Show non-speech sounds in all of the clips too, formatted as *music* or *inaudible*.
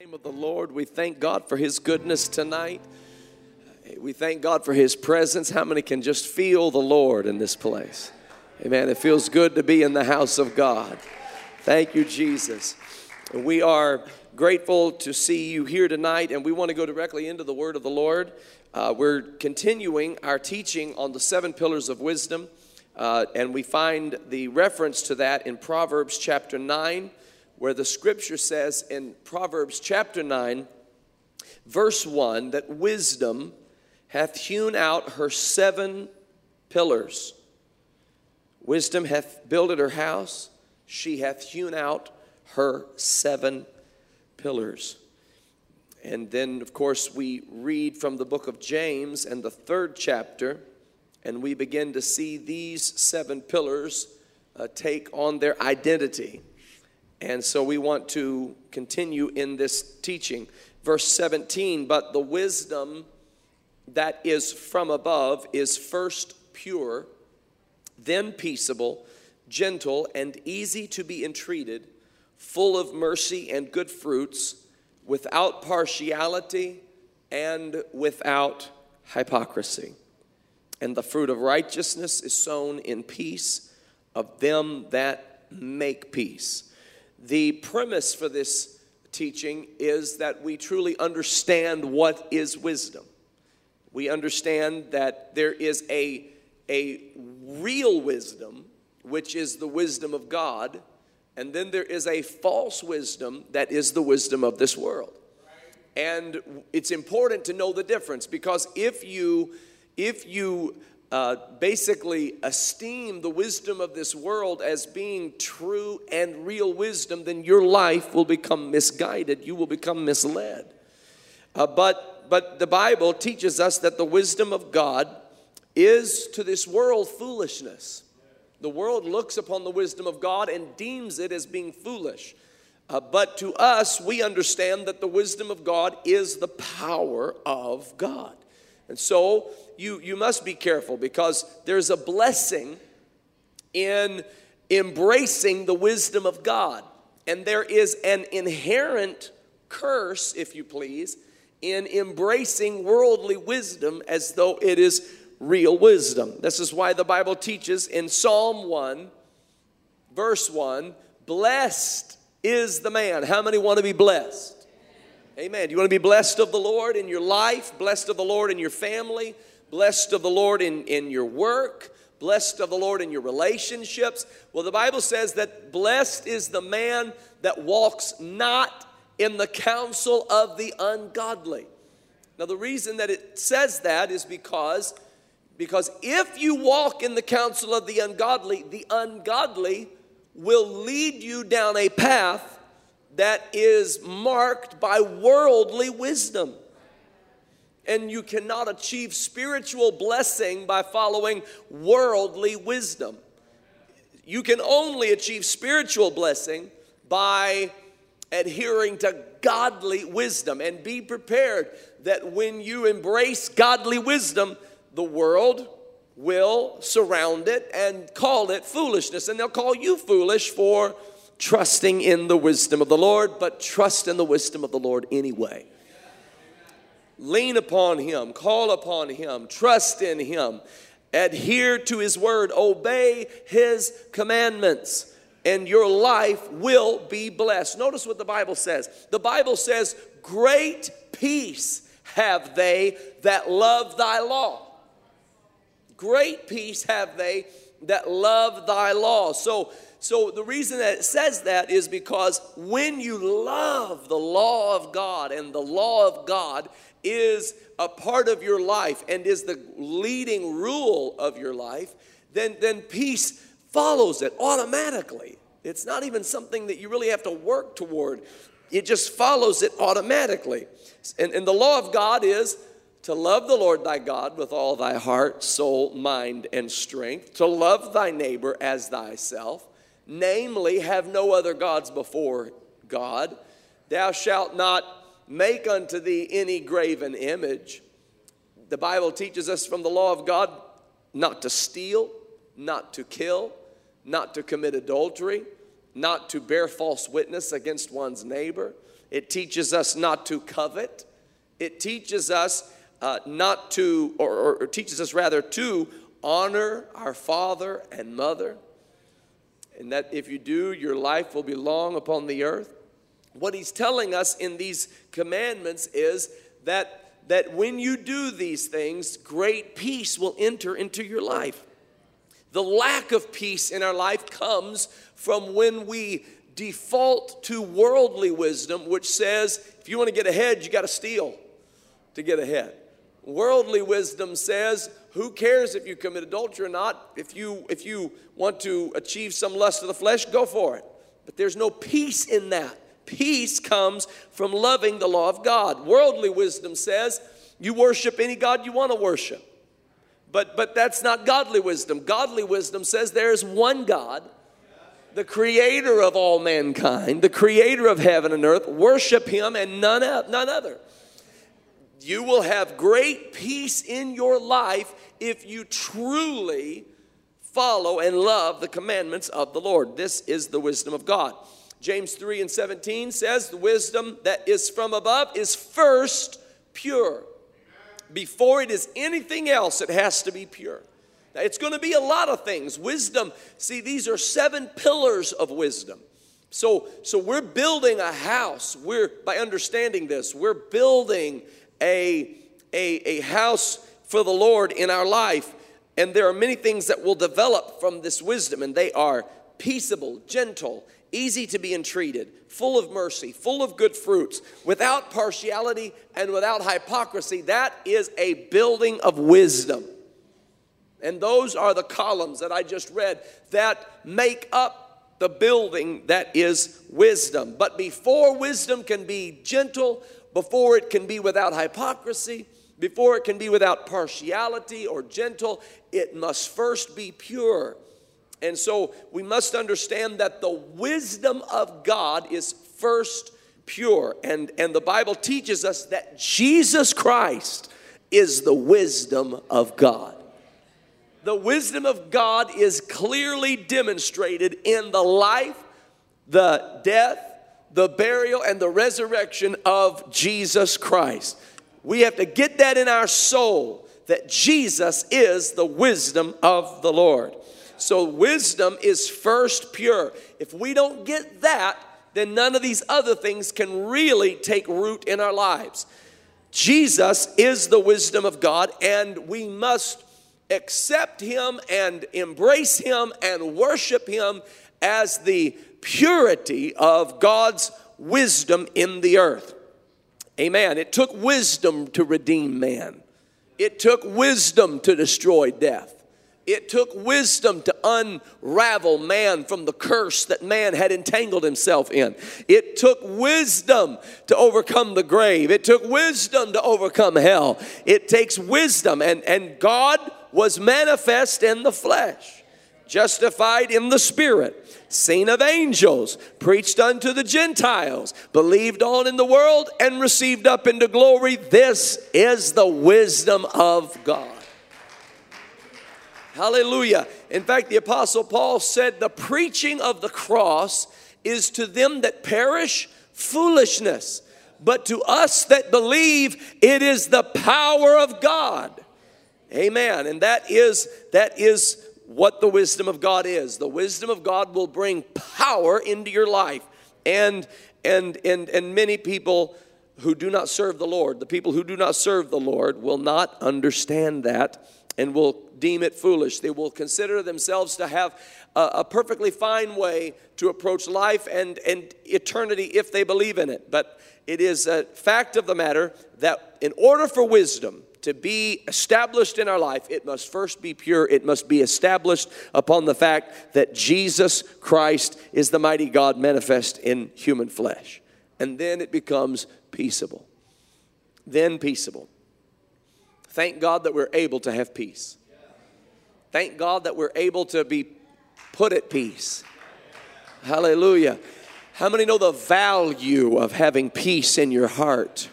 name of the Lord. We thank God for His goodness tonight. We thank God for His presence. How many can just feel the Lord in this place? Amen. It feels good to be in the house of God. Thank you, Jesus. We are grateful to see you here tonight, and we want to go directly into the Word of the Lord. Uh, we're continuing our teaching on the seven pillars of wisdom, uh, and we find the reference to that in Proverbs chapter 9 where the scripture says in Proverbs chapter 9, verse 1, that wisdom hath hewn out her seven pillars. Wisdom hath builded her house, she hath hewn out her seven pillars. And then, of course, we read from the book of James and the third chapter, and we begin to see these seven pillars uh, take on their identity. And so we want to continue in this teaching. Verse 17, but the wisdom that is from above is first pure, then peaceable, gentle, and easy to be entreated, full of mercy and good fruits, without partiality and without hypocrisy. And the fruit of righteousness is sown in peace of them that make peace the premise for this teaching is that we truly understand what is wisdom. We understand that there is a, a real wisdom, which is the wisdom of God, and then there is a false wisdom that is the wisdom of this world. And it's important to know the difference because if you if you uh, basically esteem the wisdom of this world as being true and real wisdom, then your life will become misguided. You will become misled. Uh, but, but the Bible teaches us that the wisdom of God is to this world foolishness. The world looks upon the wisdom of God and deems it as being foolish. Uh, but to us, we understand that the wisdom of God is the power of God. And so you, you must be careful because there's a blessing in embracing the wisdom of God. And there is an inherent curse, if you please, in embracing worldly wisdom as though it is real wisdom. This is why the Bible teaches in Psalm 1, verse 1 Blessed is the man. How many want to be blessed? Amen. Do you want to be blessed of the Lord in your life, blessed of the Lord in your family, blessed of the Lord in, in your work, blessed of the Lord in your relationships? Well, the Bible says that blessed is the man that walks not in the counsel of the ungodly. Now, the reason that it says that is because, because if you walk in the counsel of the ungodly, the ungodly will lead you down a path that is marked by worldly wisdom. And you cannot achieve spiritual blessing by following worldly wisdom. You can only achieve spiritual blessing by adhering to godly wisdom. And be prepared that when you embrace godly wisdom, the world will surround it and call it foolishness. And they'll call you foolish for trusting in the wisdom of the Lord, but trust in the wisdom of the Lord anyway. Lean upon Him, call upon Him, trust in Him, adhere to His word, obey His commandments, and your life will be blessed. Notice what the Bible says. The Bible says, Great peace have they that love thy law. Great peace have they that love thy law. So, so the reason that it says that is because when you love the law of God and the law of God is a part of your life and is the leading rule of your life, then, then peace follows it automatically. It's not even something that you really have to work toward. It just follows it automatically. And, and the law of God is to love the Lord thy God with all thy heart, soul, mind, and strength, to love thy neighbor as thyself, namely, have no other gods before God. Thou shalt not make unto thee any graven image. The Bible teaches us from the law of God not to steal, not to kill, not to commit adultery, not to bear false witness against one's neighbor. It teaches us not to covet. It teaches us uh, not to, or, or, teaches us rather to honor our father and mother. And that if you do, your life will be long upon the earth. What he's telling us in these commandments is that, that when you do these things, great peace will enter into your life. The lack of peace in our life comes from when we default to worldly wisdom, which says if you want to get ahead, you got to steal to get ahead. Worldly wisdom says, who cares if you commit adultery or not? If you if you want to achieve some lust of the flesh, go for it. But there's no peace in that. Peace comes from loving the law of God. Worldly wisdom says, you worship any God you want to worship. But but that's not godly wisdom. Godly wisdom says there is one God the creator of all mankind, the creator of heaven and earth, worship him and none, none other. You will have great peace in your life if you truly follow and love the commandments of the Lord. This is the wisdom of God. James 3 and 17 says, The wisdom that is from above is first pure. Before it is anything else, it has to be pure. Now, It's going to be a lot of things. Wisdom, see, these are seven pillars of wisdom. So, so we're building a house. We're by understanding this, we're building a, a, a house for the Lord in our life. And there are many things that will develop from this wisdom, and they are peaceable, gentle, easy to be entreated, full of mercy, full of good fruits, without partiality and without hypocrisy. That is a building of wisdom. And those are the columns that I just read that make up the building that is wisdom. But before wisdom can be gentle, before it can be without hypocrisy, before it can be without partiality or gentle, it must first be pure. And so we must understand that the wisdom of God is first pure. And, and the Bible teaches us that Jesus Christ is the wisdom of God the wisdom of God is clearly demonstrated in the life, the death, the burial, and the resurrection of Jesus Christ. We have to get that in our soul that Jesus is the wisdom of the Lord. So, wisdom is first pure. If we don't get that, then none of these other things can really take root in our lives. Jesus is the wisdom of God, and we must accept Him and embrace Him and worship Him as the purity of God's wisdom in the earth. Amen. It took wisdom to redeem man, it took wisdom to destroy death. It took wisdom to unravel man from the curse that man had entangled himself in. It took wisdom to overcome the grave. It took wisdom to overcome hell. It takes wisdom, and, and God was manifest in the flesh, justified in the spirit, seen of angels, preached unto the Gentiles, believed on in the world, and received up into glory. This is the wisdom of God. Hallelujah. In fact, the Apostle Paul said, The preaching of the cross is to them that perish foolishness, but to us that believe, it is the power of God. Amen. And that is that is what the wisdom of God is. The wisdom of God will bring power into your life. And and and and many people who do not serve the Lord, the people who do not serve the Lord will not understand that and will deem it foolish. They will consider themselves to have a, a perfectly fine way to approach life and, and eternity if they believe in it. But it is a fact of the matter that in order for wisdom to be established in our life, it must first be pure. It must be established upon the fact that Jesus Christ is the mighty God manifest in human flesh. And then it becomes peaceable. Then peaceable. Thank God that we're able to have peace. Thank God that we're able to be put at peace. Hallelujah. How many know the value of having peace in your heart?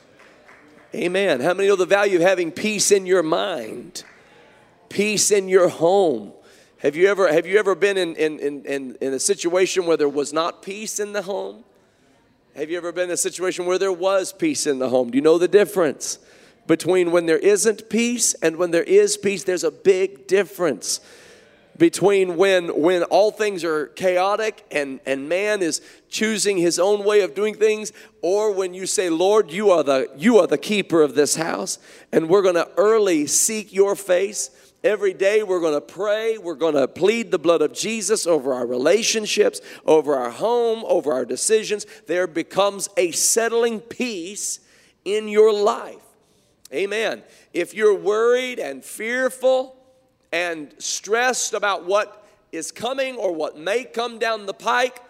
Amen. How many know the value of having peace in your mind? Peace in your home. Have you ever, have you ever been in, in, in, in a situation where there was not peace in the home? Have you ever been in a situation where there was peace in the home? Do you know the difference between when there isn't peace and when there is peace? There's a big difference between when when all things are chaotic and and man is choosing his own way of doing things or when you say lord you are the you are the keeper of this house and we're going to early seek your face. Every day we're going to pray we're going to plead the blood of jesus over our relationships over our home over our decisions. There becomes a settling peace in your life. Amen. If you're worried and fearful and stressed about what is coming or what may come down the pike,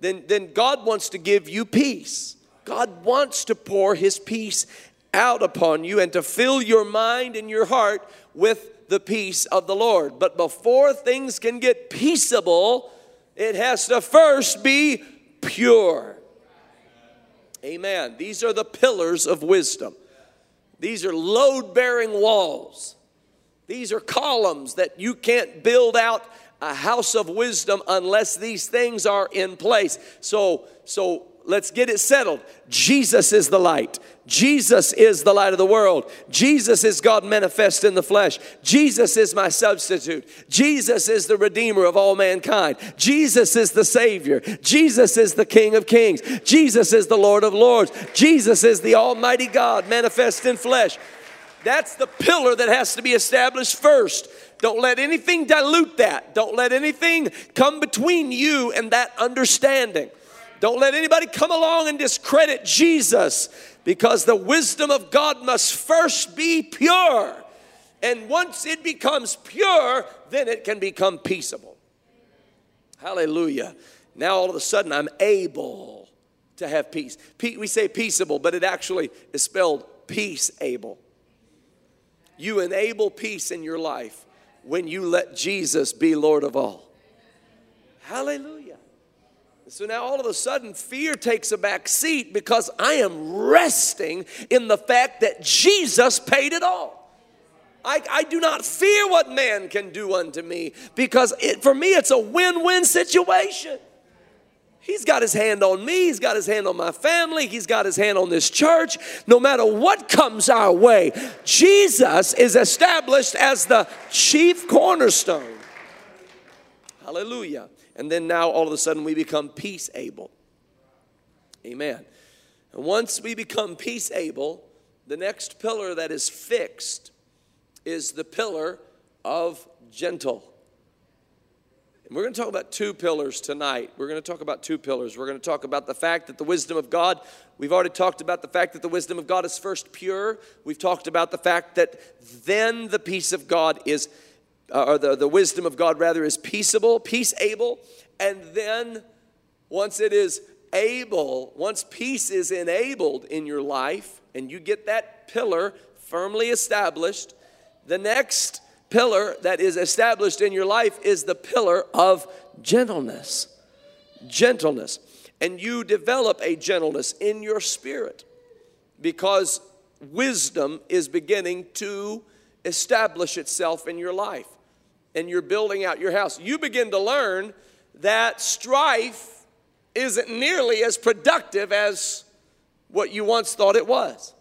then, then God wants to give you peace. God wants to pour His peace out upon you and to fill your mind and your heart with the peace of the Lord. But before things can get peaceable, it has to first be pure. Amen. These are the pillars of wisdom. These are load bearing walls these are columns that you can't build out a house of wisdom unless these things are in place. So, so let's get it settled. Jesus is the light. Jesus is the light of the world. Jesus is God manifest in the flesh. Jesus is my substitute. Jesus is the Redeemer of all mankind. Jesus is the Savior. Jesus is the King of kings. Jesus is the Lord of lords. Jesus is the Almighty God manifest in flesh. That's the pillar that has to be established first. Don't let anything dilute that. Don't let anything come between you and that understanding. Don't let anybody come along and discredit Jesus because the wisdom of God must first be pure. And once it becomes pure, then it can become peaceable. Hallelujah. Now all of a sudden I'm able to have peace. We say peaceable, but it actually is spelled peaceable. You enable peace in your life when you let Jesus be Lord of all. Hallelujah. So now all of a sudden, fear takes a back seat because I am resting in the fact that Jesus paid it all. I, I do not fear what man can do unto me because it, for me it's a win win situation. He's got his hand on me. He's got his hand on my family. He's got his hand on this church. No matter what comes our way, Jesus is established as the chief cornerstone. Hallelujah. And then now all of a sudden we become peace able. Amen. And once we become peace able, the next pillar that is fixed is the pillar of gentle. And we're going to talk about two pillars tonight. We're going to talk about two pillars. We're going to talk about the fact that the wisdom of God, we've already talked about the fact that the wisdom of God is first pure. We've talked about the fact that then the peace of God is, uh, or the, the wisdom of God rather, is peaceable, peace able. And then once it is able, once peace is enabled in your life, and you get that pillar firmly established, the next pillar that is established in your life is the pillar of gentleness. Gentleness. And you develop a gentleness in your spirit because wisdom is beginning to establish itself in your life and you're building out your house. You begin to learn that strife isn't nearly as productive as what you once thought it was.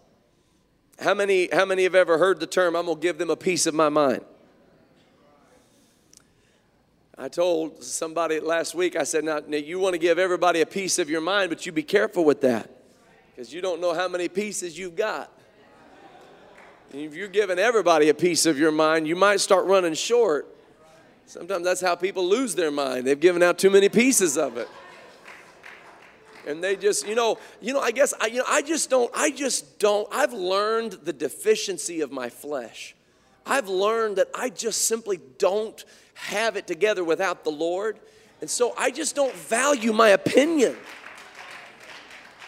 How many, how many have ever heard the term, I'm gonna give them a piece of my mind? I told somebody last week, I said, now, now you want to give everybody a piece of your mind, but you be careful with that because you don't know how many pieces you've got. And if you're giving everybody a piece of your mind, you might start running short. Sometimes that's how people lose their mind. They've given out too many pieces of it. And they just, you know, you know, I guess I, you know, I just don't, I just don't, I've learned the deficiency of my flesh. I've learned that I just simply don't have it together without the Lord. And so I just don't value my opinion.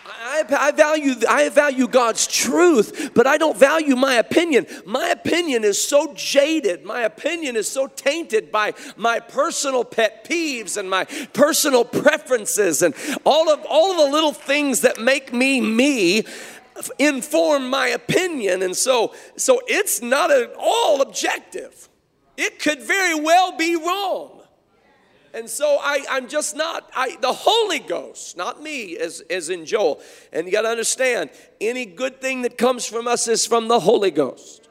I, I, value, I value God's truth, but I don't value my opinion. My opinion is so jaded. My opinion is so tainted by my personal pet peeves and my personal preferences and all of all of the little things that make me me inform my opinion. And so, so it's not at all objective. It could very well be wrong. And so I, I'm just not, I, the Holy Ghost, not me as, as in Joel. And you got to understand, any good thing that comes from us is from the Holy Ghost.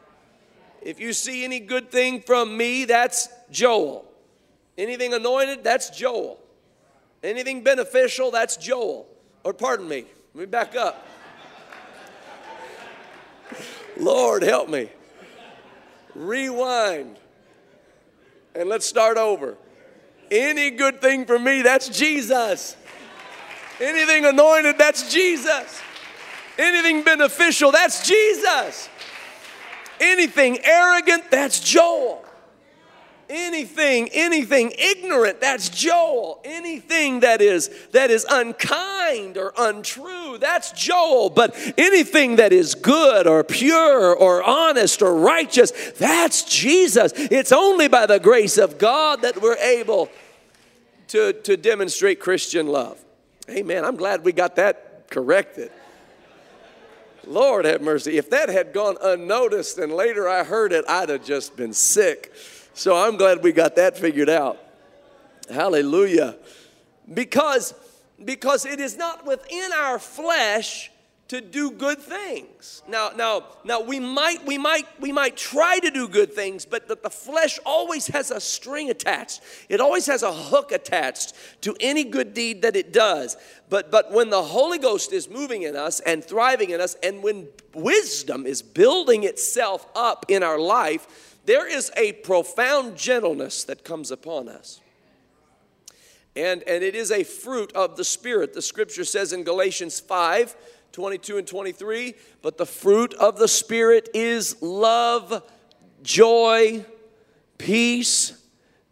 If you see any good thing from me, that's Joel. Anything anointed, that's Joel. Anything beneficial, that's Joel. Or pardon me, let me back up. Lord, help me. Rewind. And let's start over. Any good thing for me, that's Jesus. Anything anointed, that's Jesus. Anything beneficial, that's Jesus. Anything arrogant, that's Joel anything anything ignorant that's joel. Anything that is that is unkind or untrue that's joel. But anything that is good or pure or honest or righteous that's jesus. It's only by the grace of god that we're able to to demonstrate christian love. Amen. I'm glad we got that corrected. Lord have mercy. If that had gone unnoticed and later i heard it i'd have just been sick so I'm glad we got that figured out. Hallelujah. Because, because it is not within our flesh to do good things. Now, now, now we might, we might, we might try to do good things, but the, the flesh always has a string attached. It always has a hook attached to any good deed that it does. But but when the Holy Ghost is moving in us and thriving in us, and when wisdom is building itself up in our life, there is a profound gentleness that comes upon us. And, and it is a fruit of the Spirit. The scripture says in Galatians 5 22 and 23, but the fruit of the Spirit is love, joy, peace,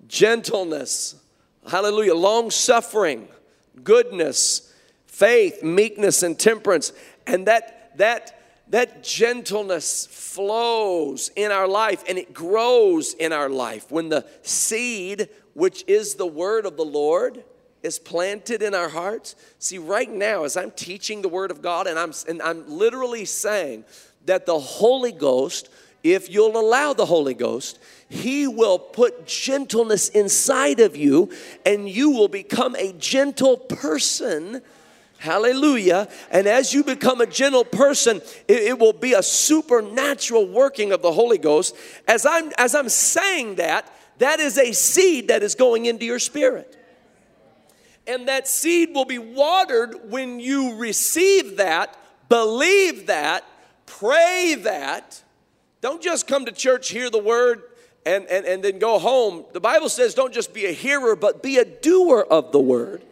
gentleness, hallelujah, long suffering, goodness, faith, meekness, and temperance. And that, that, that gentleness flows in our life and it grows in our life. When the seed, which is the word of the Lord, is planted in our hearts. See, right now, as I'm teaching the word of God, and I'm, and I'm literally saying that the Holy Ghost, if you'll allow the Holy Ghost, He will put gentleness inside of you, and you will become a gentle person Hallelujah. And as you become a gentle person, it, it, will be a supernatural working of the Holy Ghost. As I'm as I'm saying that, that is a seed that is going into your spirit. And that seed will be watered when you receive that, believe that, pray that. Don't just come to church, hear the word, and, and, and then go home. The Bible says don't just be a hearer, but be a doer of the word.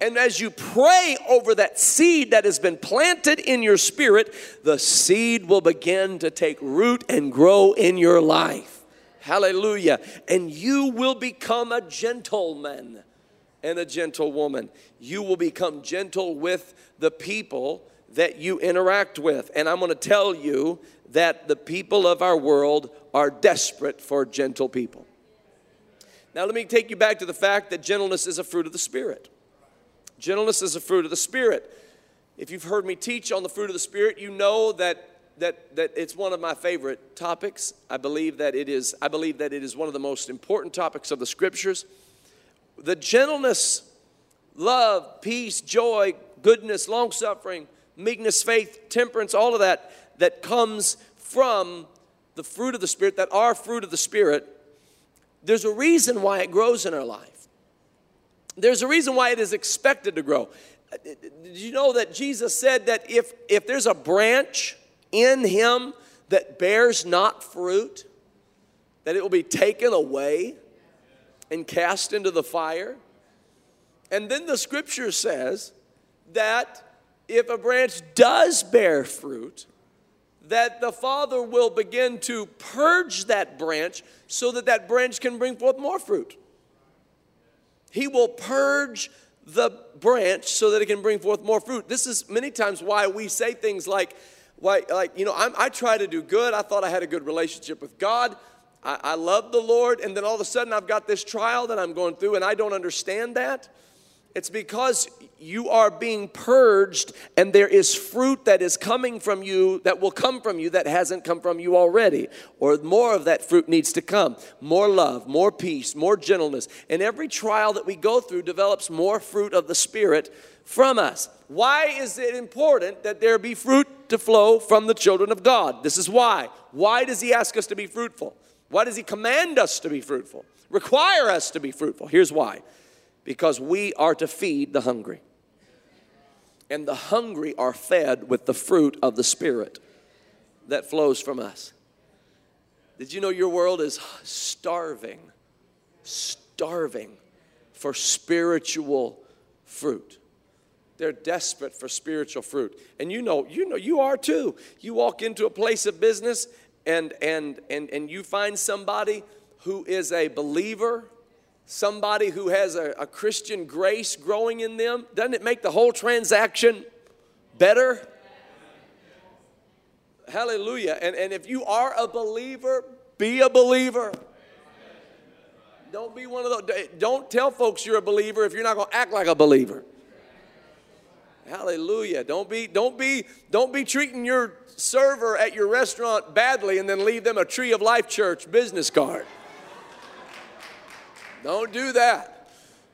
And as you pray over that seed that has been planted in your spirit, the seed will begin to take root and grow in your life. Hallelujah. And you will become a gentleman and a gentlewoman. You will become gentle with the people that you interact with. And I'm going to tell you that the people of our world are desperate for gentle people. Now, let me take you back to the fact that gentleness is a fruit of the Spirit. Gentleness is a fruit of the Spirit. If you've heard me teach on the fruit of the Spirit, you know that that, that it's one of my favorite topics. I believe that it is, I believe that it is one of the most important topics of the scriptures. The gentleness, love, peace, joy, goodness, long suffering, meekness, faith, temperance, all of that that comes from the fruit of the Spirit, that are fruit of the Spirit, there's a reason why it grows in our life. There's a reason why it is expected to grow. Did you know that Jesus said that if, if there's a branch in him that bears not fruit, that it will be taken away and cast into the fire? And then the scripture says that if a branch does bear fruit, that the Father will begin to purge that branch so that that branch can bring forth more fruit. He will purge the branch so that it can bring forth more fruit. This is many times why we say things like, why, like, you know, I'm, i try to do good. I thought I had a good relationship with God. I, I love the Lord. And then all of a sudden I've got this trial that I'm going through and I don't understand that. It's because you are being purged and there is fruit that is coming from you that will come from you that hasn't come from you already. Or more of that fruit needs to come. More love more peace more gentleness. And every trial that we go through develops more fruit of the spirit from us. Why is it important that there be fruit to flow from the children of god? This is why. Why does he ask us to be fruitful? Why does he command us to be fruitful? Require us to be fruitful. Here's why. Because we are to feed the hungry and the hungry are fed with the fruit of the Spirit that flows from us. Did you know your world is starving, starving for spiritual fruit? They're desperate for spiritual fruit. And you know, you know, you are too. You walk into a place of business and and and and you find somebody who is a believer somebody who has a, a, Christian grace growing in them, doesn't it make the whole transaction better? Hallelujah. And, and if you are a believer, be a believer. Don't be one of those. Don't tell folks you're a believer if you're not going to act like a believer. Hallelujah. Don't be, don't be, don't be treating your server at your restaurant badly and then leave them a Tree of Life Church business card. Don't do that.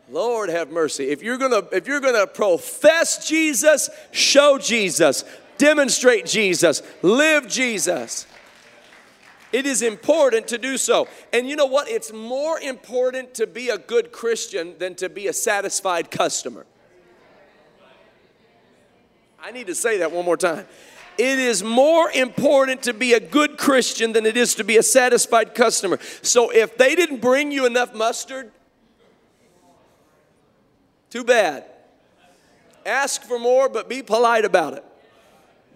Lord have mercy. If you're gonna if you're gonna profess Jesus, show Jesus, demonstrate Jesus, live Jesus. It is important to do so. And you know what? It's more important to be a good Christian than to be a satisfied customer. I need to say that one more time. It is more important to be a good Christian than it is to be a satisfied customer. So if they didn't bring you enough mustard, too bad. Ask for more, but be polite about it.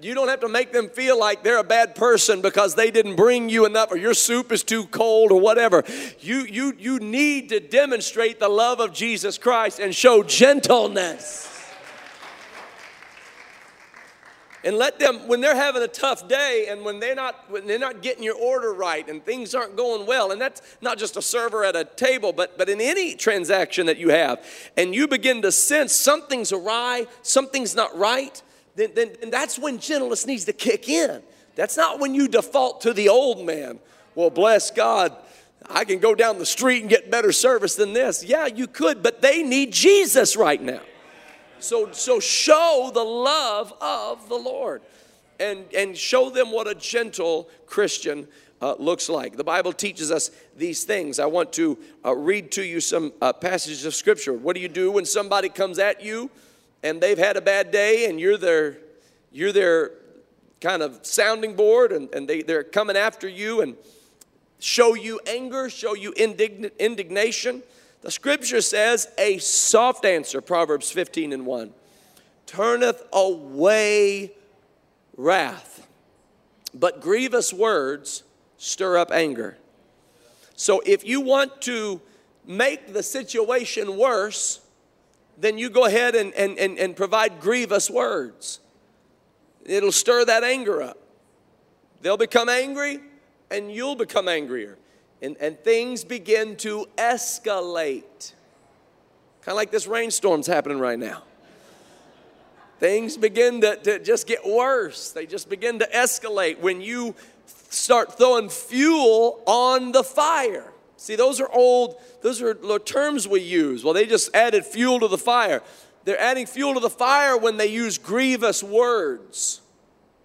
You don't have to make them feel like they're a bad person because they didn't bring you enough or your soup is too cold or whatever. You, you, you need to demonstrate the love of Jesus Christ and show gentleness and let them when they're having a tough day and when they're not when they're not getting your order right and things aren't going well and that's not just a server at a table but but in any transaction that you have and you begin to sense something's awry something's not right then, then that's when gentleness needs to kick in. That's not when you default to the old man. Well bless god i can go down the street and get better service than this. Yeah you could but they need jesus right now so, so show the love of the Lord and, and show them what a gentle Christian uh, looks like. The Bible teaches us these things. I want to uh, read to you some uh, passages of Scripture. What do you do when somebody comes at you and they've had a bad day and you're their, you're their kind of sounding board and, and they, they're coming after you and show you anger, show you indign- indignation? The scripture says, a soft answer, Proverbs 15 and 1, turneth away wrath, but grievous words stir up anger. So if you want to make the situation worse, then you go ahead and, and, and, and provide grievous words. It'll stir that anger up. They'll become angry, and you'll become angrier and, and things begin to escalate. Kind of like this rainstorm's happening right now. Things begin to, to just get worse. They just begin to escalate when you start throwing fuel on the fire. See, those are old, those are terms we use. Well, they just added fuel to the fire. They're adding fuel to the fire when they use grievous words.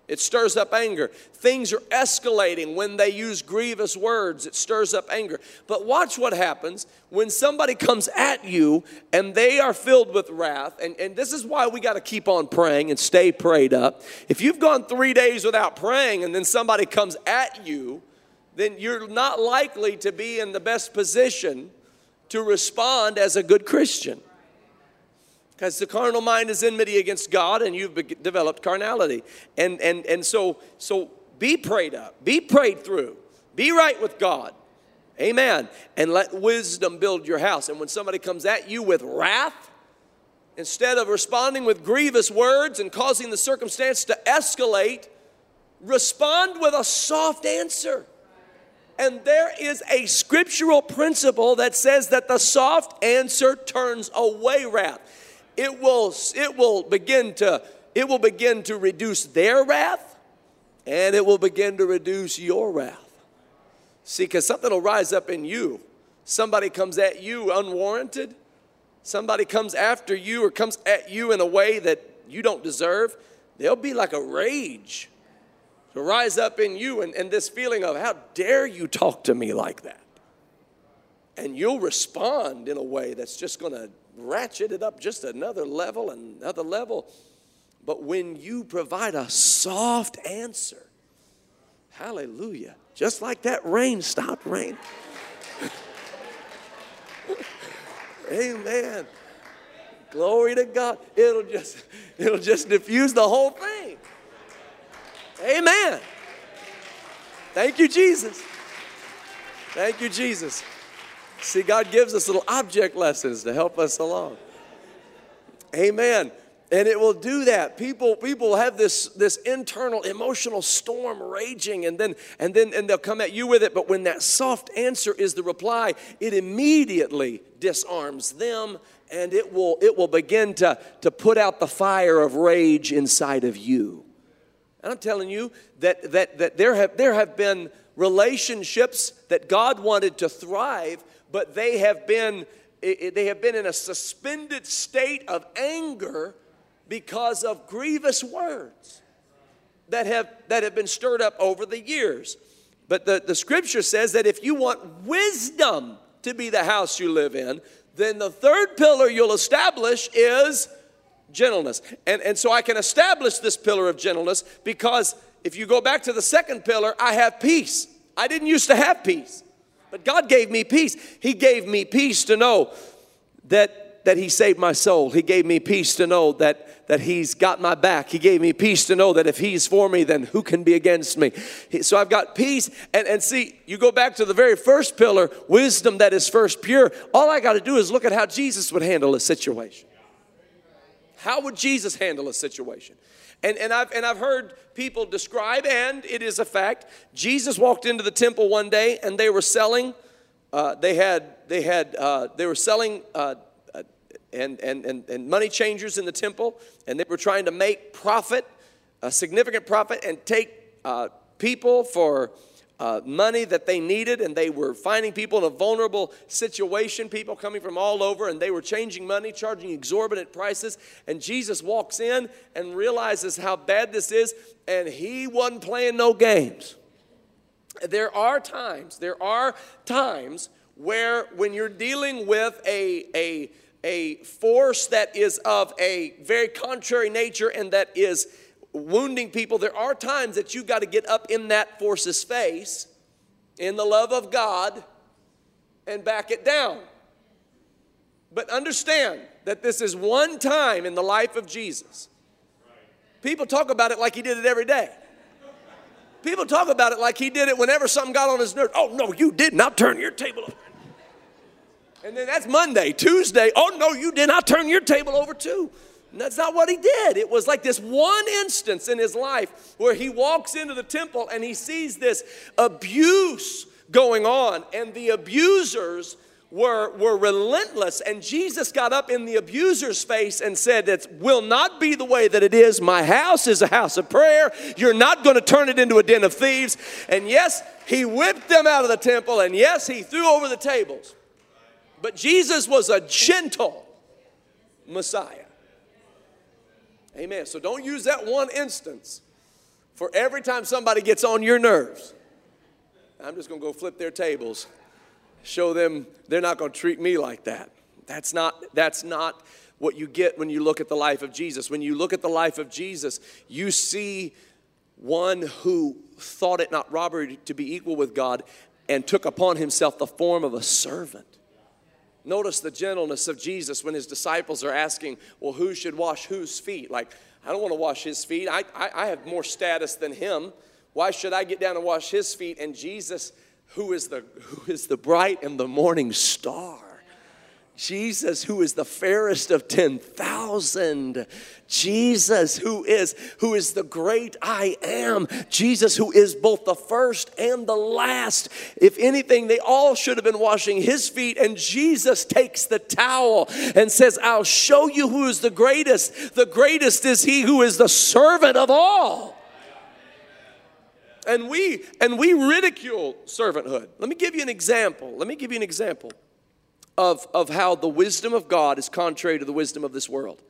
It stirs up anger. Things are escalating when they use grievous words. It stirs up anger. But watch what happens when somebody comes at you and they are filled with wrath. And, and this is why we got to keep on praying and stay prayed up. If you've gone three days without praying and then somebody comes at you, then you're not likely to be in the best position to respond as a good Christian. Because the carnal mind is enmity against God and you've developed carnality. And, and, and so, so be prayed up, be prayed through, be right with God. Amen. And let wisdom build your house. And when somebody comes at you with wrath, instead of responding with grievous words and causing the circumstance to escalate, respond with a soft answer. And there is a scriptural principle that says that the soft answer turns away wrath. It will, it will begin to, it will begin to reduce their wrath and it will begin to reduce your wrath. See, because something will rise up in you. Somebody comes at you unwarranted. Somebody comes after you or comes at you in a way that you don't deserve. There'll be like a rage to rise up in you and, and this feeling of, how dare you talk to me like that? And you'll respond in a way that's just going to ratchet it up just another level and another level. But when you provide a soft answer, hallelujah, just like that rain stopped rain. *laughs* Amen. Glory to God. It'll just it'll just diffuse the whole thing. Amen. Thank you, Jesus. Thank you, Jesus. See, God gives us little object lessons to help us along. Amen. And it will do that. People, people have this, this internal emotional storm raging, and then and then and they'll come at you with it. But when that soft answer is the reply, it immediately disarms them and it will it will begin to, to put out the fire of rage inside of you. And I'm telling you that that that there have there have been relationships that God wanted to thrive but they have been they have been in a suspended state of anger because of grievous words that have that have been stirred up over the years. But the, the scripture says that if you want wisdom to be the house you live in then the third pillar you'll establish is gentleness. And, and so i can establish this pillar of gentleness because if you go back to the second pillar i have peace. I didn't used to have peace but God gave me peace. He gave me peace to know that, that He saved my soul. He gave me peace to know that, that He's got my back. He gave me peace to know that if He's for me, then who can be against me? So I've got peace. And, and see, you go back to the very first pillar, wisdom that is first pure. All I got to do is look at how Jesus would handle a situation. How would Jesus handle a situation? And, and, I've, and I've heard people describe, and it is a fact. Jesus walked into the temple one day and they were selling, uh, they had, they had, uh, they were selling uh, uh, and, and, and, and money changers in the temple, and they were trying to make profit, a significant profit, and take uh, people for uh, money that they needed, and they were finding people in a vulnerable situation, people coming from all over, and they were changing money, charging exorbitant prices. And Jesus walks in and realizes how bad this is, and he wasn't playing no games. There are times, there are times where when you're dealing with a, a, a force that is of a very contrary nature and that is wounding people, there are times that you've got to get up in that force's face in the love of God and back it down. But understand that this is one time in the life of Jesus. People talk about it like he did it every day. People talk about it like he did it whenever something got on his nerve. Oh, no, you did not turn your table over. And then that's Monday. Tuesday, oh, no, you did not turn your table over too. That's not what he did. It was like this one instance in his life where he walks into the temple and he sees this abuse going on, and the abusers were, were relentless. And Jesus got up in the abuser's face and said, It will not be the way that it is. My house is a house of prayer. You're not going to turn it into a den of thieves. And yes, he whipped them out of the temple, and yes, he threw over the tables. But Jesus was a gentle Messiah. Amen. So don't use that one instance for every time somebody gets on your nerves. I'm just going to go flip their tables, show them they're not going to treat me like that. That's not, that's not what you get when you look at the life of Jesus. When you look at the life of Jesus, you see one who thought it not robbery to be equal with God and took upon himself the form of a servant. Notice the gentleness of Jesus when his disciples are asking, Well, who should wash whose feet? Like, I don't want to wash his feet. I, I, I, have more status than him. Why should I get down and wash his feet? And Jesus, who is the, who is the bright and the morning star, Jesus, who is the fairest of 10,000. Jesus, who is, who is the great I am. Jesus, who is both the first and the last. If anything, they all should have been washing his feet. And Jesus takes the towel and says, I'll show you who is the greatest. The greatest is he who is the servant of all. And we and we ridicule servanthood. Let me give you an example. Let me give you an example of, of how the wisdom of God is contrary to the wisdom of this world.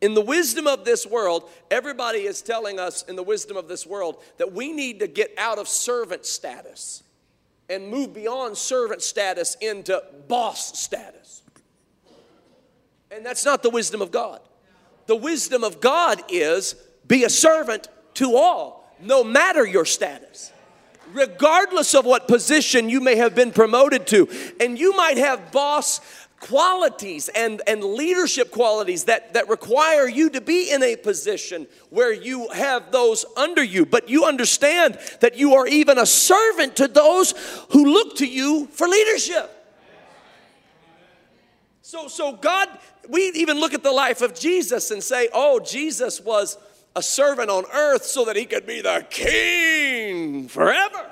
In the wisdom of this world, everybody is telling us in the wisdom of this world that we need to get out of servant status and move beyond servant status into boss status. And that's not the wisdom of God. The wisdom of God is be a servant to all, no matter your status regardless of what position you may have been promoted to. And you might have boss qualities and, and leadership qualities that, that require you to be in a position where you have those under you. But you understand that you are even a servant to those who look to you for leadership. So, so God, we even look at the life of Jesus and say, oh, Jesus was a servant on earth so that he could be the king forever.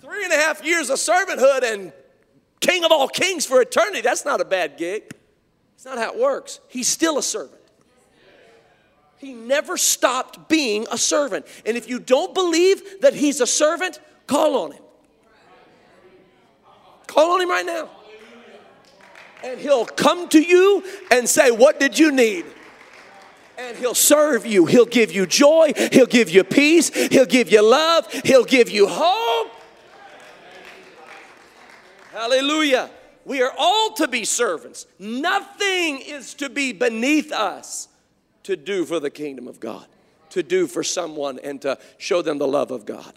Three and a half years of servanthood and king of all kings for eternity. That's not a bad gig. It's not how it works. He's still a servant. He never stopped being a servant. And if you don't believe that he's a servant, call on him. Call on him right now. And he'll come to you and say, What did you need? And he'll serve you. He'll give you joy. He'll give you peace. He'll give you love. He'll give you hope. Hallelujah. We are all to be servants. Nothing is to be beneath us to do for the kingdom of God, to do for someone and to show them the love of God.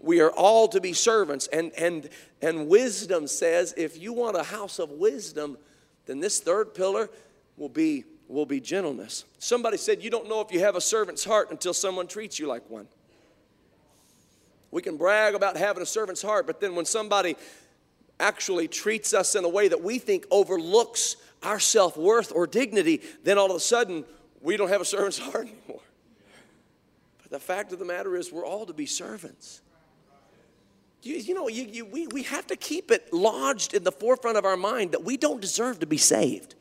We are all to be servants. And, and, and wisdom says if you want a house of wisdom, then this third pillar will be will be gentleness. Somebody said, You don't know if you have a servant's heart until someone treats you like one. We can brag about having a servant's heart, but then when somebody actually treats us in a way that we think overlooks our self worth or dignity, then all of a sudden we don't have a servant's *laughs* heart anymore. But the fact of the matter is, we're all to be servants. You, you know, you, you, we, we have to keep it lodged in the forefront of our mind that we don't deserve to be saved.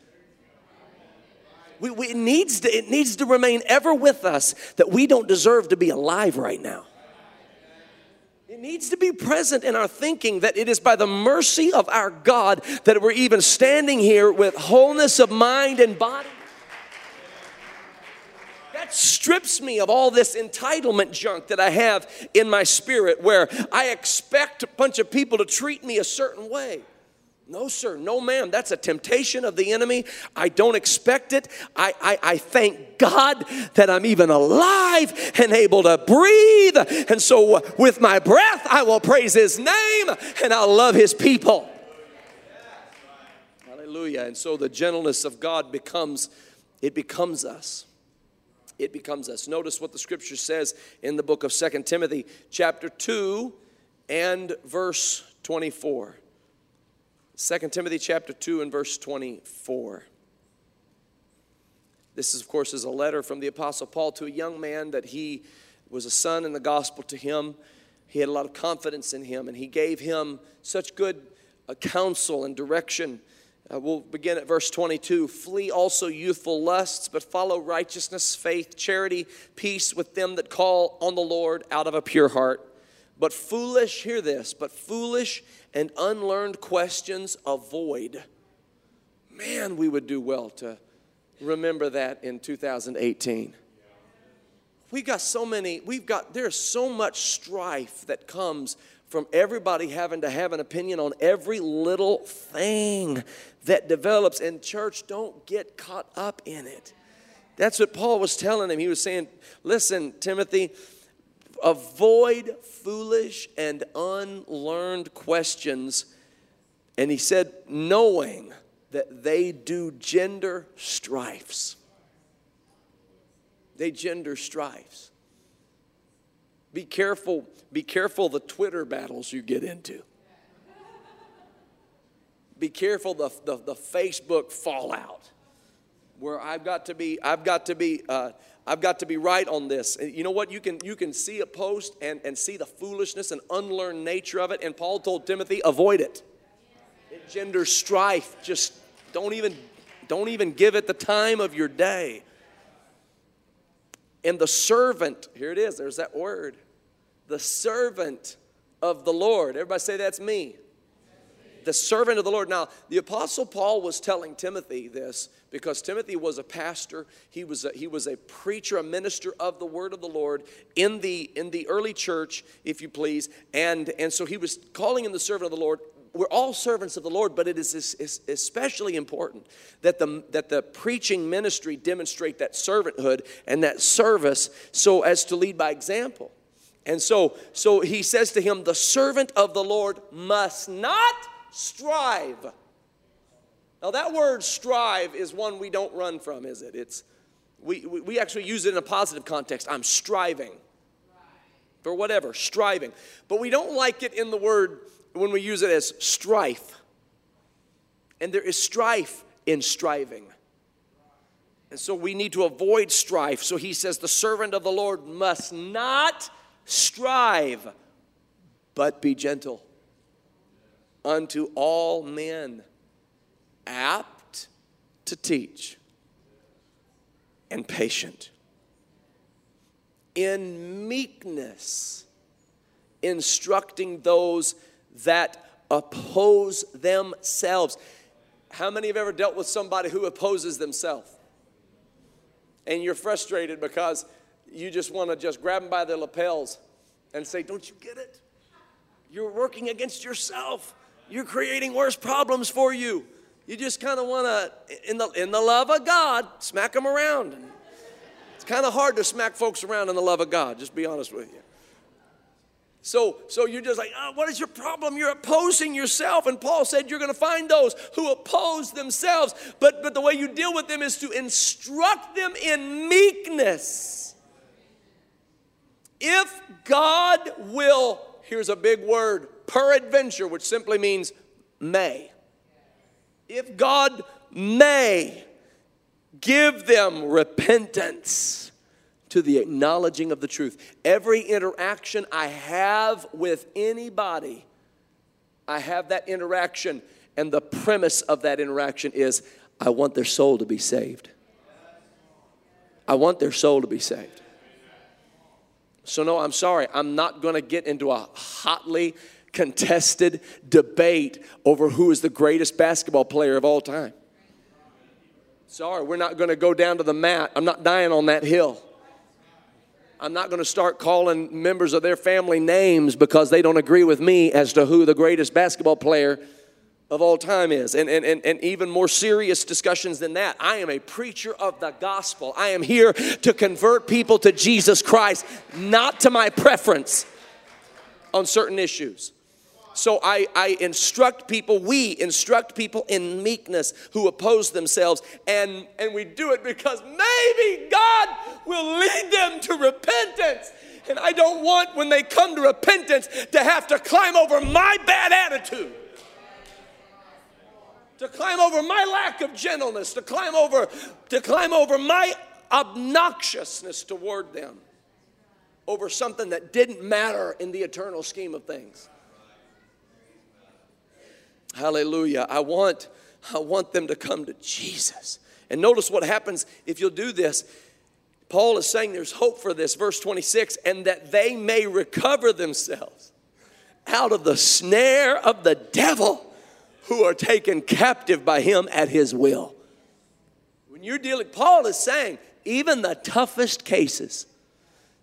We, we, it, needs to, it needs to remain ever with us that we don't deserve to be alive right now. It needs to be present in our thinking that it is by the mercy of our God that we're even standing here with wholeness of mind and body. That strips me of all this entitlement junk that I have in my spirit where I expect a bunch of people to treat me a certain way. No, sir, no, ma'am. That's a temptation of the enemy. I don't expect it. I, I, I, thank God that I'm even alive and able to breathe. And so, uh, with my breath, I will praise His name and I'll love His people. Hallelujah. And so, the gentleness of God becomes, it becomes us. It becomes us. Notice what the scripture says in the book of Second Timothy, chapter 2 and verse 24. 2 Timothy chapter 2 and verse 24. This, is, of course, is a letter from the Apostle Paul to a young man that he was a son in the gospel to him. He had a lot of confidence in him, and he gave him such good uh, counsel and direction. Uh, we'll begin at verse 22. Flee also youthful lusts, but follow righteousness, faith, charity, peace with them that call on the Lord out of a pure heart. But foolish, hear this, but foolish and unlearned questions avoid. Man, we would do well to remember that in 2018. We've got so many, we've got, there's so much strife that comes from everybody having to have an opinion on every little thing that develops. And church, don't get caught up in it. That's what Paul was telling him. He was saying, listen, Timothy, avoid foolish and unlearned questions. And he said, knowing that they do gender strifes. They gender strifes. Be careful, be careful the Twitter battles you get into. be careful the, the, the Facebook fallout where I've got to be, I've got to be, uh, I've got to be right on this. You know what? You can you can see a post and, and see the foolishness and unlearned nature of it. And Paul told Timothy, avoid it. It genders strife. Just don't even don't even give it the time of your day. And the servant, here it is, there's that word. The servant of the Lord. Everybody say that's me the servant of the Lord. Now, the Apostle Paul was telling Timothy this because Timothy was a pastor. He was a, he was a preacher, a minister of the word of the Lord in the, in the early church, if you please. And, and so he was calling him the servant of the Lord. We're all servants of the Lord, but it is especially important that the, that the preaching ministry demonstrate that servanthood and that service so as to lead by example. And so, so he says to him, The servant of the Lord must not strive. Now, that word strive is one we don't run from, is it? It's, we, we actually use it in a positive context. I'm striving for whatever, striving. But we don't like it in the word when we use it as strife. And there is strife in striving. And so we need to avoid strife. So he says, the servant of the Lord must not strive, but be gentle unto all men, apt to teach, and patient. In meekness, instructing those that oppose themselves. How many have ever dealt with somebody who opposes themselves? And you're frustrated because you just want to just grab them by their lapels and say, Don't you get it? You're working against yourself you're creating worse problems for you. You just kind of want to, in the, in the love of God, smack them around. It's kind of hard to smack folks around in the love of God, just be honest with you. So, so you're just like, oh, what is your problem? You're opposing yourself. And Paul said you're going to find those who oppose themselves. But, but the way you deal with them is to instruct them in meekness. If God will, here's a big word, peradventure, which simply means may. If God may give them repentance to the acknowledging of the truth. Every interaction I have with anybody, I have that interaction, and the premise of that interaction is I want their soul to be saved. I want their soul to be saved. So, no, I'm sorry, I'm not going to get into a hotly contested debate over who is the greatest basketball player of all time. Sorry, we're not going to go down to the mat. I'm not dying on that hill. I'm not going to start calling members of their family names because they don't agree with me as to who the greatest basketball player of all time is. And, and, and, and even more serious discussions than that. I am a preacher of the gospel. I am here to convert people to Jesus Christ, not to my preference on certain issues. So I, I instruct people, we instruct people in meekness who oppose themselves. And, and we do it because maybe God will lead them to repentance. And I don't want, when they come to repentance, to have to climb over my bad attitude, to climb over my lack of gentleness, to climb over, to climb over my obnoxiousness toward them over something that didn't matter in the eternal scheme of things. Hallelujah. I want, I want them to come to Jesus. And notice what happens if you'll do this. Paul is saying there's hope for this, verse 26, and that they may recover themselves out of the snare of the devil who are taken captive by him at his will. When you're dealing, Paul is saying, even the toughest cases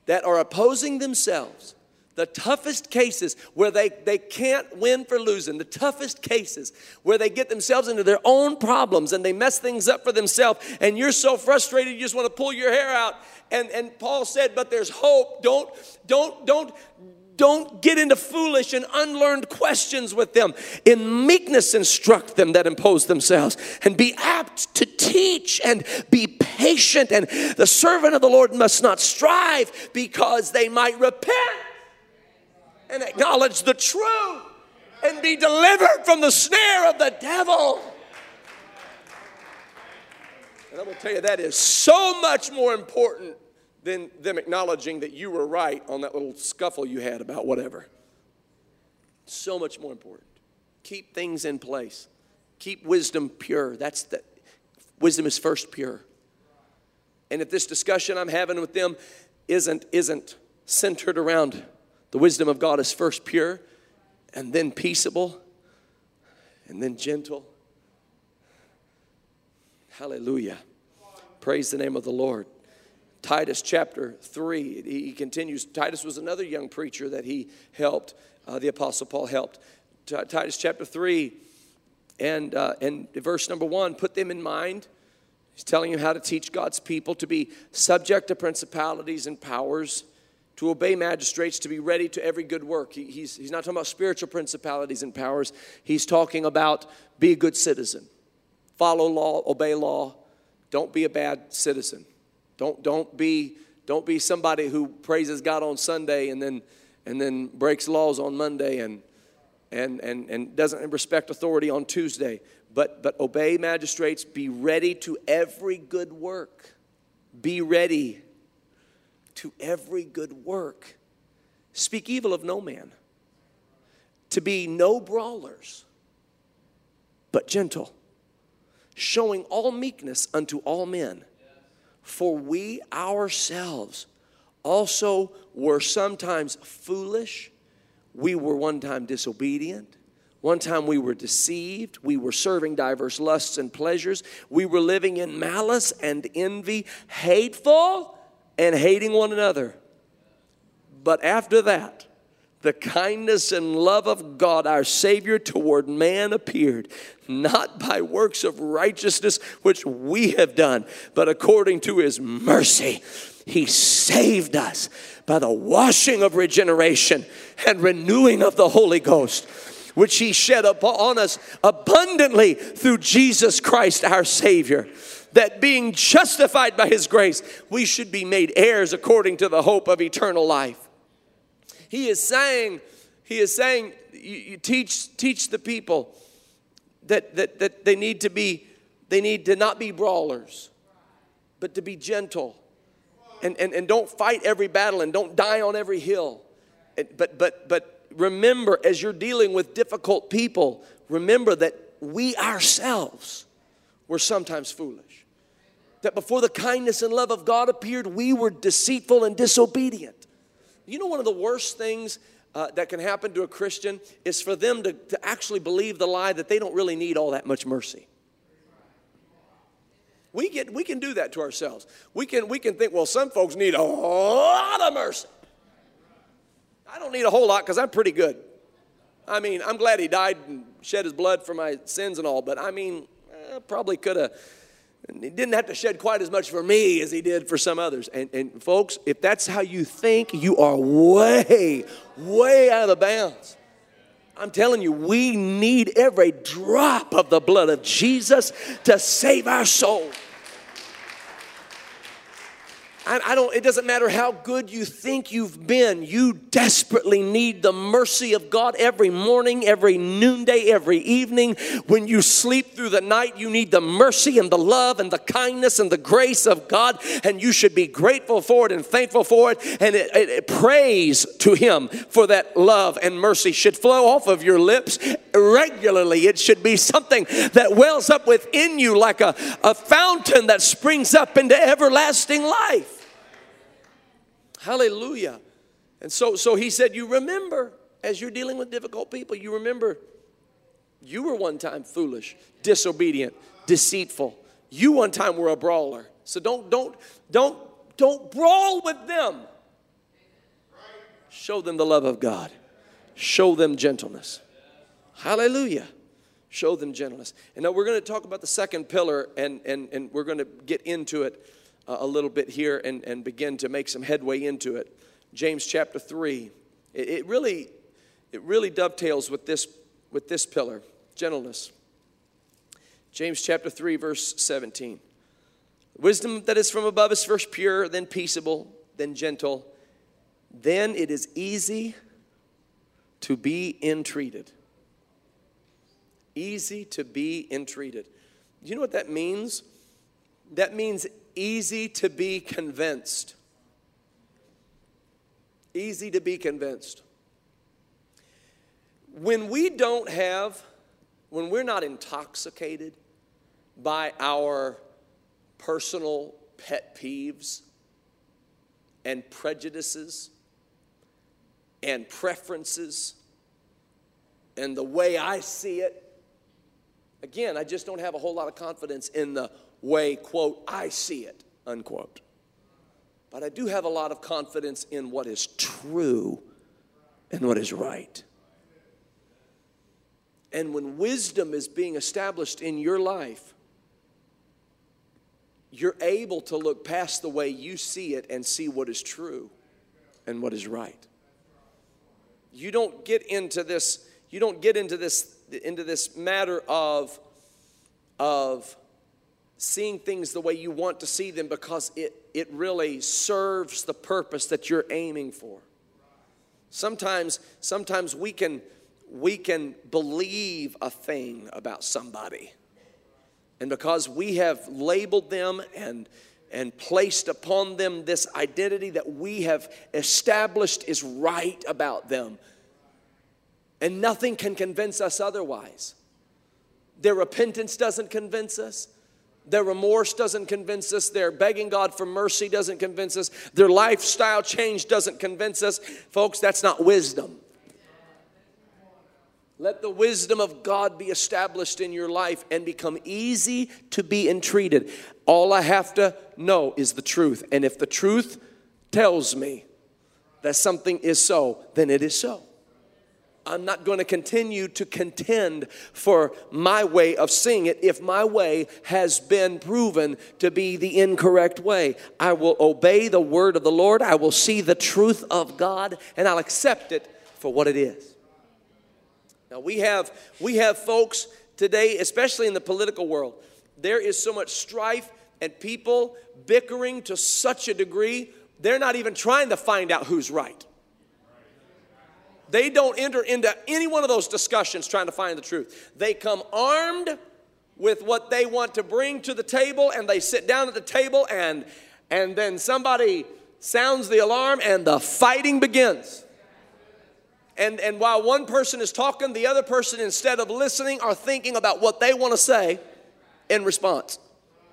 that are opposing themselves the toughest cases where they, they can't win for losing, the toughest cases where they get themselves into their own problems and they mess things up for themselves, and you're so frustrated you just want to pull your hair out. And, and Paul said, But there's hope. Don't, don't, don't, don't get into foolish and unlearned questions with them. In meekness, instruct them that impose themselves, and be apt to teach and be patient. And the servant of the Lord must not strive because they might repent and acknowledge the truth. and be delivered from the snare of the devil. And going to tell you, that is so much more important than them acknowledging that you were right on that little scuffle you had about whatever. So much more important. Keep things in place. Keep wisdom pure. That's the wisdom is first pure. And if this discussion I'm having with them isn't isn't centered around the wisdom of God is first pure and then peaceable and then gentle. Hallelujah. Praise the name of the Lord. Titus chapter 3, he continues. Titus was another young preacher that he helped, uh, the Apostle Paul helped. T- Titus chapter 3 and, uh, and verse number 1 put them in mind. He's telling you how to teach God's people to be subject to principalities and powers, to obey magistrates, to be ready to every good work. He, he's, he's not talking about spiritual principalities and powers, he's talking about be a good citizen, follow law, obey law, don't be a bad citizen. Don't, don't, be, don't be somebody who praises God on Sunday and then, and then breaks laws on Monday and, and, and, and doesn't respect authority on Tuesday. But, but obey magistrates, be ready to every good work. Be ready to every good work. Speak evil of no man. To be no brawlers, but gentle, showing all meekness unto all men. For we ourselves also were sometimes foolish. We were one time disobedient. One time we were deceived. We were serving diverse lusts and pleasures. We were living in malice and envy, hateful and hating one another. But after that, the kindness and love of God, our Savior, toward man appeared, not by works of righteousness which we have done, but according to His mercy. He saved us by the washing of regeneration and renewing of the Holy Ghost, which He shed upon us abundantly through Jesus Christ, our Savior. That being justified by His grace, we should be made heirs according to the hope of eternal life. He is saying, he is saying, you, you teach, teach the people that, that, that they need to be, they need to not be brawlers, but to be gentle. And, and, and don't fight every battle and don't die on every hill. But, but, but remember, as you're dealing with difficult people, remember that we ourselves were sometimes foolish. That before the kindness and love of God appeared, we were deceitful and disobedient. You know, one of the worst things uh, that can happen to a Christian is for them to, to actually believe the lie that they don't really need all that much mercy. We, get, we can do that to ourselves. We can, we can think, well, some folks need a lot of mercy. I don't need a whole lot because I'm pretty good. I mean, I'm glad he died and shed his blood for my sins and all, but I mean, I probably could have he didn't have to shed quite as much for me as he did for some others. And, and folks, if that's how you think, you are way, way out of bounds. I'm telling you, we need every drop of the blood of Jesus to save our soul. I, I don't, it doesn't matter how good you think you've been, you desperately need the mercy of God every morning, every noonday, every evening. When you sleep through the night, you need the mercy and the love and the kindness and the grace of God, and you should be grateful for it and thankful for it. And it, it, it praise to Him for that love and mercy should flow off of your lips regularly. It should be something that wells up within you like a, a fountain that springs up into everlasting life. Hallelujah. And so, so he said, You remember, as you're dealing with difficult people, you remember you were one time foolish, disobedient, deceitful. You one time were a brawler. So don't, don't, don't, don't brawl with them. Show them the love of God. Show them gentleness. Hallelujah. Show them gentleness. And now we're going to talk about the second pillar, and, and, and we're going to get into it a little bit here and, and begin to make some headway into it. James chapter 3. It, it really, it really dovetails with this, with this pillar, gentleness. James chapter 3, verse 17. Wisdom that is from above is first pure, then peaceable, then gentle. Then it is easy to be entreated. Easy to be entreated. You know what that means? That means easy to be convinced. Easy to be convinced. When we don't have, when we're not intoxicated by our personal pet peeves and prejudices and preferences and the way I see it. Again, I just don't have a whole lot of confidence in the way, quote, I see it, unquote. But I do have a lot of confidence in what is true and what is right. And when wisdom is being established in your life, you're able to look past the way you see it and see what is true and what is right. You don't get into this, you don't get into this into this matter of of seeing things the way you want to see them because it, it really serves the purpose that you're aiming for. Sometimes, sometimes we can we can believe a thing about somebody and because we have labeled them and, and placed upon them this identity that we have established is right about them, and nothing can convince us otherwise. Their repentance doesn't convince us. Their remorse doesn't convince us. Their begging God for mercy doesn't convince us. Their lifestyle change doesn't convince us. Folks, that's not wisdom. Let the wisdom of God be established in your life and become easy to be entreated. All I have to know is the truth. And if the truth tells me that something is so, then it is so. I'm not going to continue to contend for my way of seeing it if my way has been proven to be the incorrect way. I will obey the word of the Lord, I will see the truth of God, and I'll accept it for what it is. Now we have we have folks today, especially in the political world, there is so much strife and people bickering to such a degree, they're not even trying to find out who's right. They don't enter into any one of those discussions trying to find the truth. They come armed with what they want to bring to the table and they sit down at the table and and then somebody sounds the alarm and the fighting begins. And, and while one person is talking, the other person, instead of listening, are thinking about what they want to say in response.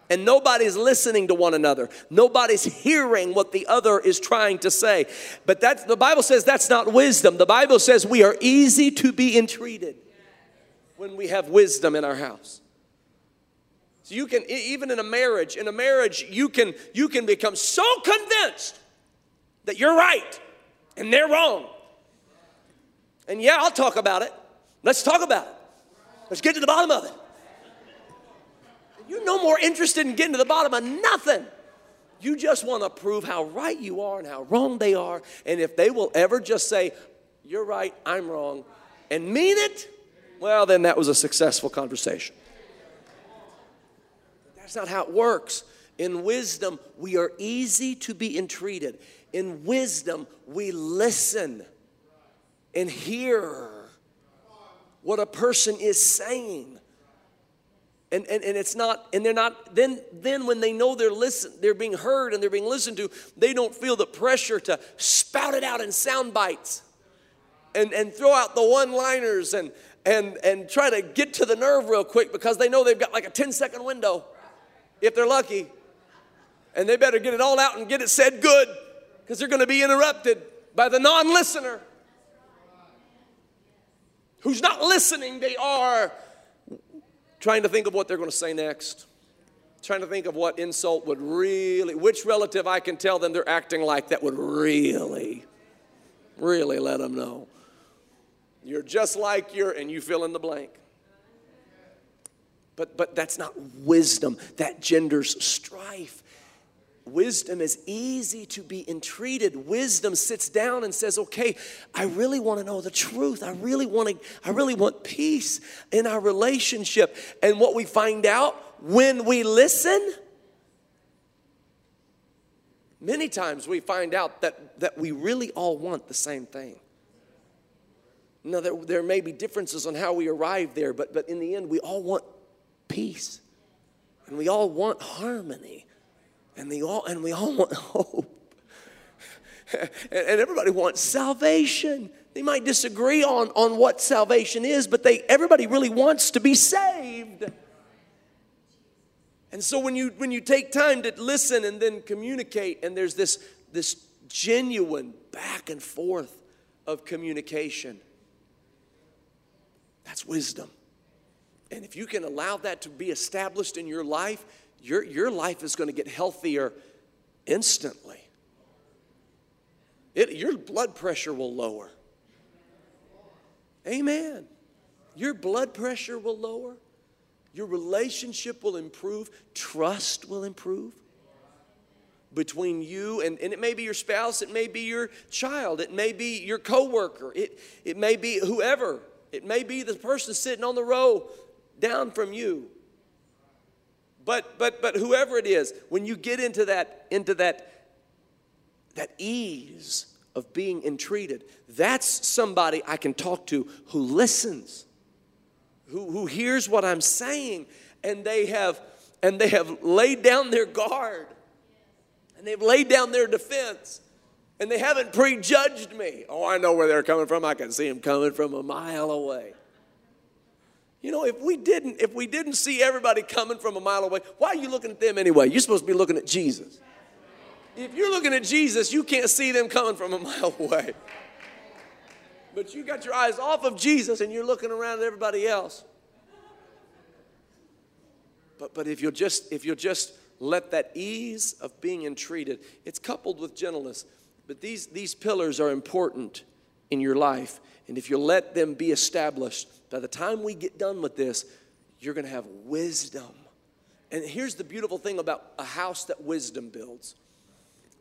And nobody's listening to one another. Nobody's hearing what the other is trying to say. But that's, the Bible says that's not wisdom. The Bible says we are easy to be entreated when we have wisdom in our house. So you can even in a marriage, in a marriage you can you can become so convinced that you're right and they're wrong and yeah, I'll talk about it. Let's talk about it. Let's get to the bottom of it. You're no more interested in getting to the bottom of nothing. You just want to prove how right you are and how wrong they are. And if they will ever just say, You're right, I'm wrong, and mean it, well, then that was a successful conversation. That's not how it works. In wisdom, we are easy to be entreated. In wisdom, we listen and hear what a person is saying. And, and, and it's not, and they're not, then, then when they know they're listen, they're being heard and they're being listened to, they don't feel the pressure to spout it out in sound bites and, and throw out the one-liners and, and, and try to get to the nerve real quick because they know they've got like a 10 second window if they're lucky. And they better get it all out and get it said good because they're going to be interrupted by the non listener who's not listening, they are trying to think of what they're going to say next. Trying to think of what insult would really, which relative I can tell them they're acting like that would really, really let them know. You're just like you're, and you fill in the blank. But, but that's not wisdom. That genders strife. Wisdom is easy to be entreated. Wisdom sits down and says, "Okay, I really want to know the truth. I really want to I really want peace in our relationship." And what we find out when we listen, many times we find out that that we really all want the same thing. Now, there, there may be differences on how we arrive there, but, but in the end, we all want peace. And we all want harmony. And, they all, and we all want *laughs* hope. and, everybody wants salvation. They might disagree on, on what salvation is, but they, everybody really wants to be saved. And so when you, when you take time to listen and then communicate, and there's this, this genuine back and forth of communication, that's wisdom. And if you can allow that to be established in your life, your, your life is going to get healthier instantly. It, your blood pressure will lower. Amen. Your blood pressure will lower. Your relationship will improve. Trust will improve between you and, and it may be your spouse, it may be your child, it may be your coworker, it, it may be whoever it may be the person sitting on the row down from you. But but but whoever it is, when you get into that into that that ease of being entreated, that's somebody I can talk to who listens, who, who hears what I'm saying, and they have and they have laid down their guard and they've laid down their defense and they haven't prejudged me. Oh, I know where they're coming from. I can see them coming from a mile away. You know, if we didn't, if we didn't see everybody coming from a mile away, why are you looking at them anyway? You're supposed to be looking at Jesus. If you're looking at Jesus, you can't see them coming from a *laughs* mile away. But you got your eyes off of Jesus and you're looking around at everybody else. But but if you'll just if you'll just let that ease of being entreated, it's coupled with gentleness. But these, these pillars are important in your life. And if you let them be established, by the time we get done with this, you're going to have wisdom. And here's the beautiful thing about a house that wisdom builds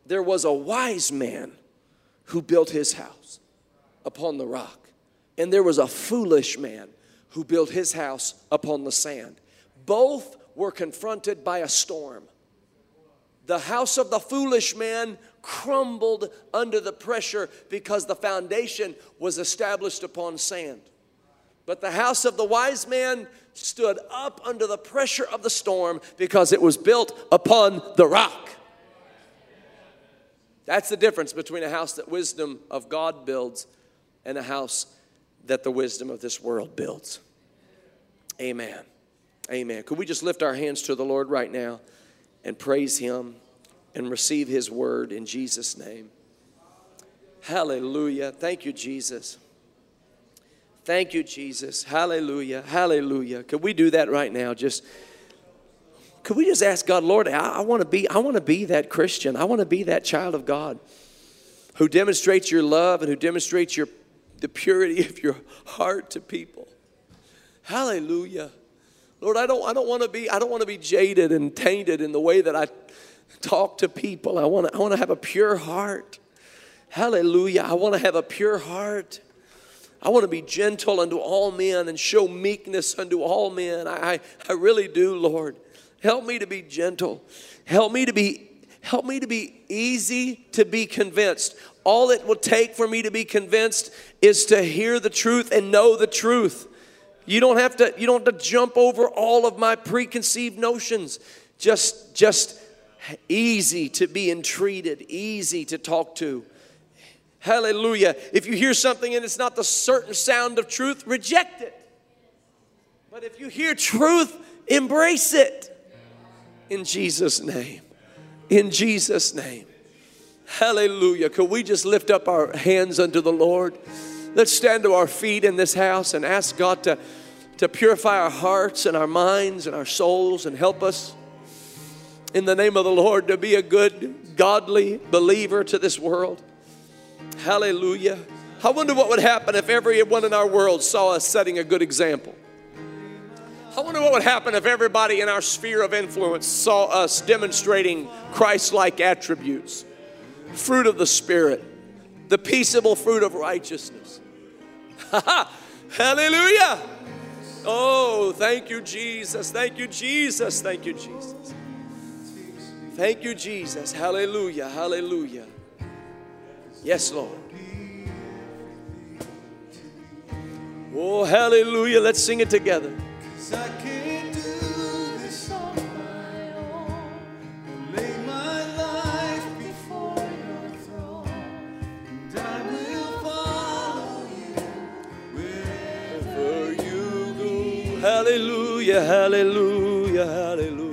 there was a wise man who built his house upon the rock, and there was a foolish man who built his house upon the sand. Both were confronted by a storm. The house of the foolish man crumbled under the pressure because the foundation was established upon sand. But the house of the wise man stood up under the pressure of the storm because it was built upon the rock. That's the difference between a house that wisdom of God builds and a house that the wisdom of this world builds. Amen. Amen. Could we just lift our hands to the Lord right now and praise Him? And receive His word in Jesus' name. Hallelujah. Thank you, Jesus. Thank you, Jesus. Hallelujah. Hallelujah. Could we do that right now? Just could we just ask God, Lord, I, I want to be, I want to be that Christian. I want to be that child of God who demonstrates your love and who demonstrates your the purity of your heart to people. Hallelujah. Lord, I don't, I don't want to be, I don't want to be jaded and tainted in the way that I talk to people. I want to I want to have a pure heart. Hallelujah. I want to have a pure heart. I want to be gentle unto all men and show meekness unto all men. I, I really do, Lord. Help me to be gentle. Help me to be help me to be easy to be convinced. All it will take for me to be convinced is to hear the truth and know the truth. You don't have to you don't have to jump over all of my preconceived notions. Just just easy to be entreated, easy to talk to. Hallelujah. If you hear something and it's not the certain sound of truth, reject it. But if you hear truth, embrace it. In Jesus' name. In Jesus' name. Hallelujah. Could we just lift up our hands unto the Lord? Let's stand to our feet in this house and ask God to, to purify our hearts and our minds and our souls and help us in the name of the Lord to be a good, godly believer to this world. Hallelujah. I wonder what would happen if everyone in our world saw us setting a good example. I wonder what would happen if everybody in our sphere of influence saw us demonstrating Christ like attributes, fruit of the Spirit, the peaceable fruit of righteousness. *laughs* Hallelujah. Oh, thank you, Jesus. Thank you, Jesus. Thank you, Jesus. Thank you, Jesus. Hallelujah. Hallelujah. Yes, Lord. Oh, hallelujah. Let's sing it together. Hallelujah, hallelujah, hallelujah.